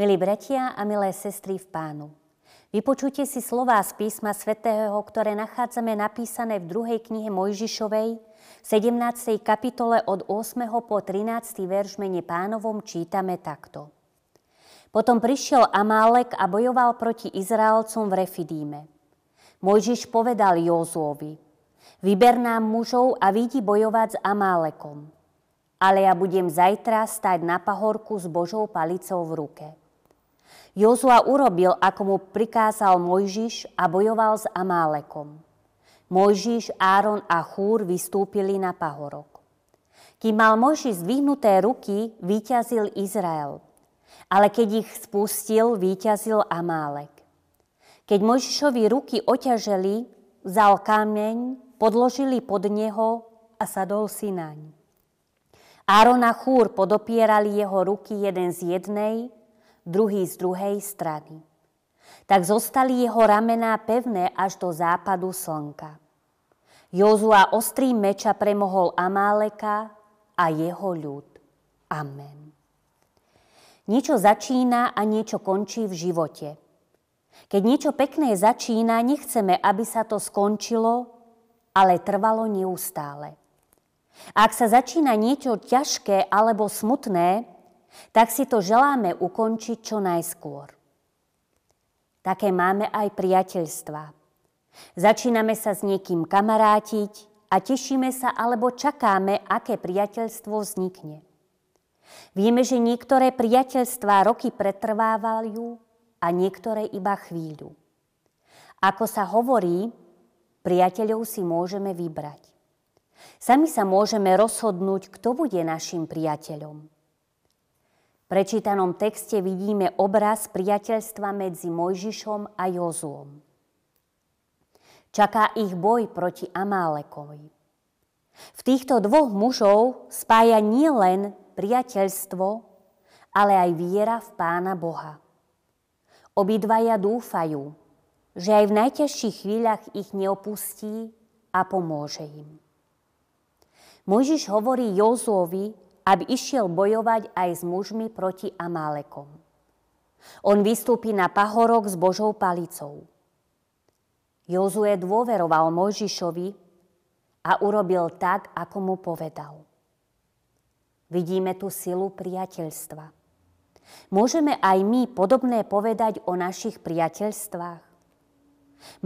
Milí bratia a milé sestry v pánu, vypočujte si slová z písma svätého, ktoré nachádzame napísané v druhej knihe Mojžišovej, v 17. kapitole od 8. po 13. verš mene pánovom čítame takto. Potom prišiel Amálek a bojoval proti Izraelcom v Refidíme. Mojžiš povedal Józuovi, vyber nám mužov a vidí bojovať s Amálekom. Ale ja budem zajtra stať na pahorku s Božou palicou v ruke. Jozua urobil, ako mu prikázal Mojžiš a bojoval s Amálekom. Mojžiš, Áron a Chúr vystúpili na pahorok. Kým mal Mojžiš zdvihnuté ruky, vyťazil Izrael. Ale keď ich spustil, vyťazil Amálek. Keď Mojžišovi ruky oťaželi, vzal kameň, podložili pod neho a sadol si naň. Áron a Chúr podopierali jeho ruky jeden z jednej, druhý z druhej strany. Tak zostali jeho ramená pevné až do západu slnka. Jozua ostrým meča premohol Amáleka a jeho ľud. Amen. Niečo začína a niečo končí v živote. Keď niečo pekné začína, nechceme, aby sa to skončilo, ale trvalo neustále. Ak sa začína niečo ťažké alebo smutné, tak si to želáme ukončiť čo najskôr. Také máme aj priateľstva. Začíname sa s niekým kamarátiť a tešíme sa alebo čakáme, aké priateľstvo vznikne. Vieme, že niektoré priateľstvá roky pretrvávajú a niektoré iba chvíľu. Ako sa hovorí, priateľov si môžeme vybrať. Sami sa môžeme rozhodnúť, kto bude našim priateľom prečítanom texte vidíme obraz priateľstva medzi Mojžišom a Jozuom. Čaká ich boj proti Amálekovi. V týchto dvoch mužov spája nielen priateľstvo, ale aj viera v Pána Boha. Obidvaja dúfajú, že aj v najťažších chvíľach ich neopustí a pomôže im. Mojžiš hovorí Jozuovi, aby išiel bojovať aj s mužmi proti Amálekom. On vystúpi na pahorok s Božou palicou. Jozue dôveroval Mojžišovi a urobil tak, ako mu povedal. Vidíme tu silu priateľstva. Môžeme aj my podobné povedať o našich priateľstvách?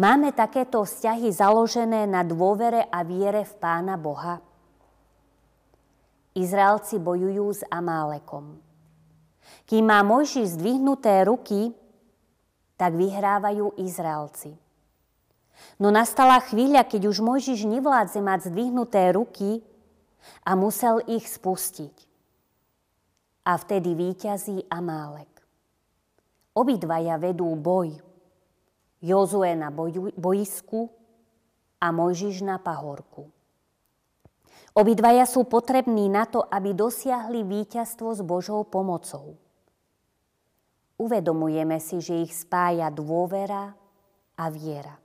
Máme takéto vzťahy založené na dôvere a viere v Pána Boha? Izraelci bojujú s Amálekom. Kým má Mojžiš zdvihnuté ruky, tak vyhrávajú Izraelci. No nastala chvíľa, keď už Mojžiš nevládze mať zdvihnuté ruky a musel ich spustiť. A vtedy víťazí Amálek. Obidvaja vedú boj. Jozue na boju, bojisku a Mojžiš na pahorku. Obidvaja sú potrební na to, aby dosiahli víťazstvo s Božou pomocou. Uvedomujeme si, že ich spája dôvera a viera.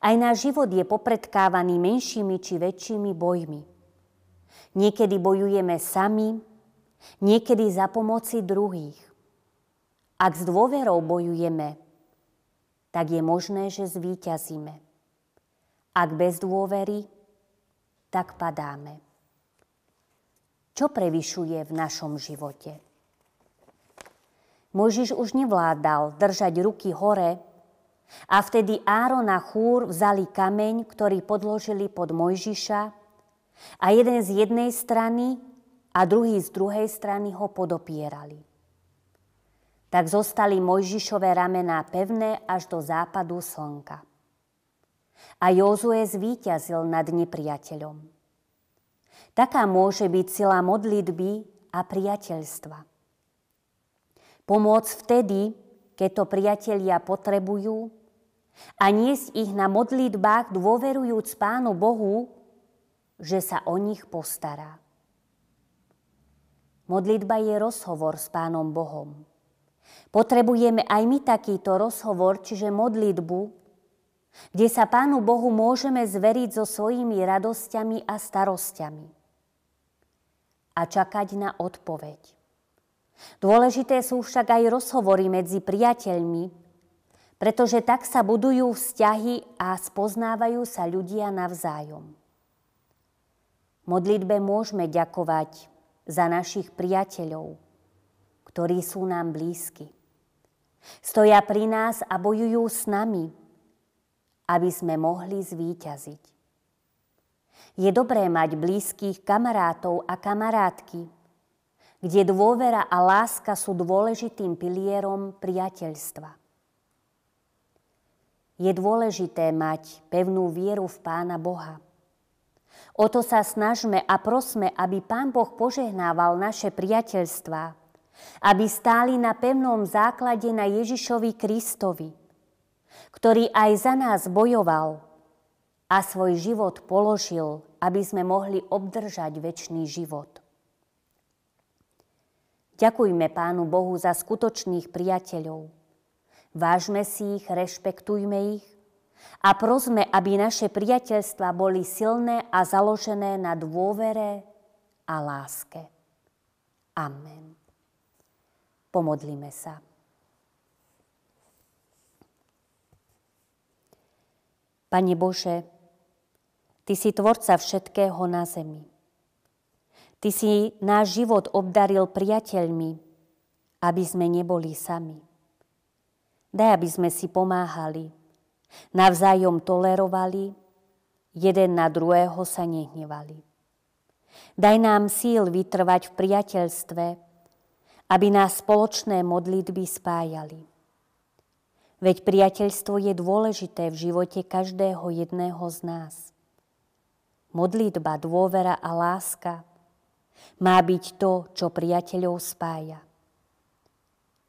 Aj náš život je popredkávaný menšími či väčšími bojmi. Niekedy bojujeme sami, niekedy za pomoci druhých. Ak s dôverou bojujeme, tak je možné, že zvíťazíme. Ak bez dôvery, tak padáme. Čo prevyšuje v našom živote? Mojžiš už nevládal držať ruky hore a vtedy Áron a Chúr vzali kameň, ktorý podložili pod Mojžiša a jeden z jednej strany a druhý z druhej strany ho podopierali. Tak zostali Mojžišové ramená pevné až do západu slnka a Jozue zvíťazil nad nepriateľom. Taká môže byť sila modlitby a priateľstva. Pomôcť vtedy, keď to priatelia potrebujú a niesť ich na modlitbách dôverujúc Pánu Bohu, že sa o nich postará. Modlitba je rozhovor s Pánom Bohom. Potrebujeme aj my takýto rozhovor, čiže modlitbu, kde sa Pánu Bohu môžeme zveriť so svojimi radosťami a starostiami a čakať na odpoveď. Dôležité sú však aj rozhovory medzi priateľmi, pretože tak sa budujú vzťahy a spoznávajú sa ľudia navzájom. Modlitbe môžeme ďakovať za našich priateľov, ktorí sú nám blízki. Stoja pri nás a bojujú s nami, aby sme mohli zvíťaziť. Je dobré mať blízkych kamarátov a kamarátky, kde dôvera a láska sú dôležitým pilierom priateľstva. Je dôležité mať pevnú vieru v Pána Boha. O to sa snažme a prosme, aby Pán Boh požehnával naše priateľstvá, aby stáli na pevnom základe na Ježišovi Kristovi, ktorý aj za nás bojoval a svoj život položil, aby sme mohli obdržať väčší život. Ďakujme Pánu Bohu za skutočných priateľov Vážme si ich, rešpektujme ich a prosme, aby naše priateľstva boli silné a založené na dôvere a láske. Amen. Pomodlíme sa. Pane Bože, Ty si tvorca všetkého na zemi. Ty si náš život obdaril priateľmi, aby sme neboli sami. Daj, aby sme si pomáhali, navzájom tolerovali, jeden na druhého sa nehnevali. Daj nám síl vytrvať v priateľstve, aby nás spoločné modlitby spájali. Veď priateľstvo je dôležité v živote každého jedného z nás. Modlitba, dôvera a láska má byť to, čo priateľov spája.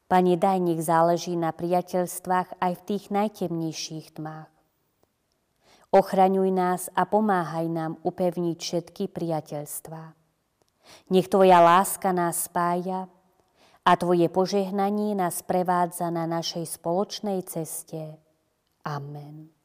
Pane, daj, nech záleží na priateľstvách aj v tých najtemnejších tmách. Ochraňuj nás a pomáhaj nám upevniť všetky priateľstvá. Nech Tvoja láska nás spája a Tvoje požehnanie nás prevádza na našej spoločnej ceste. Amen.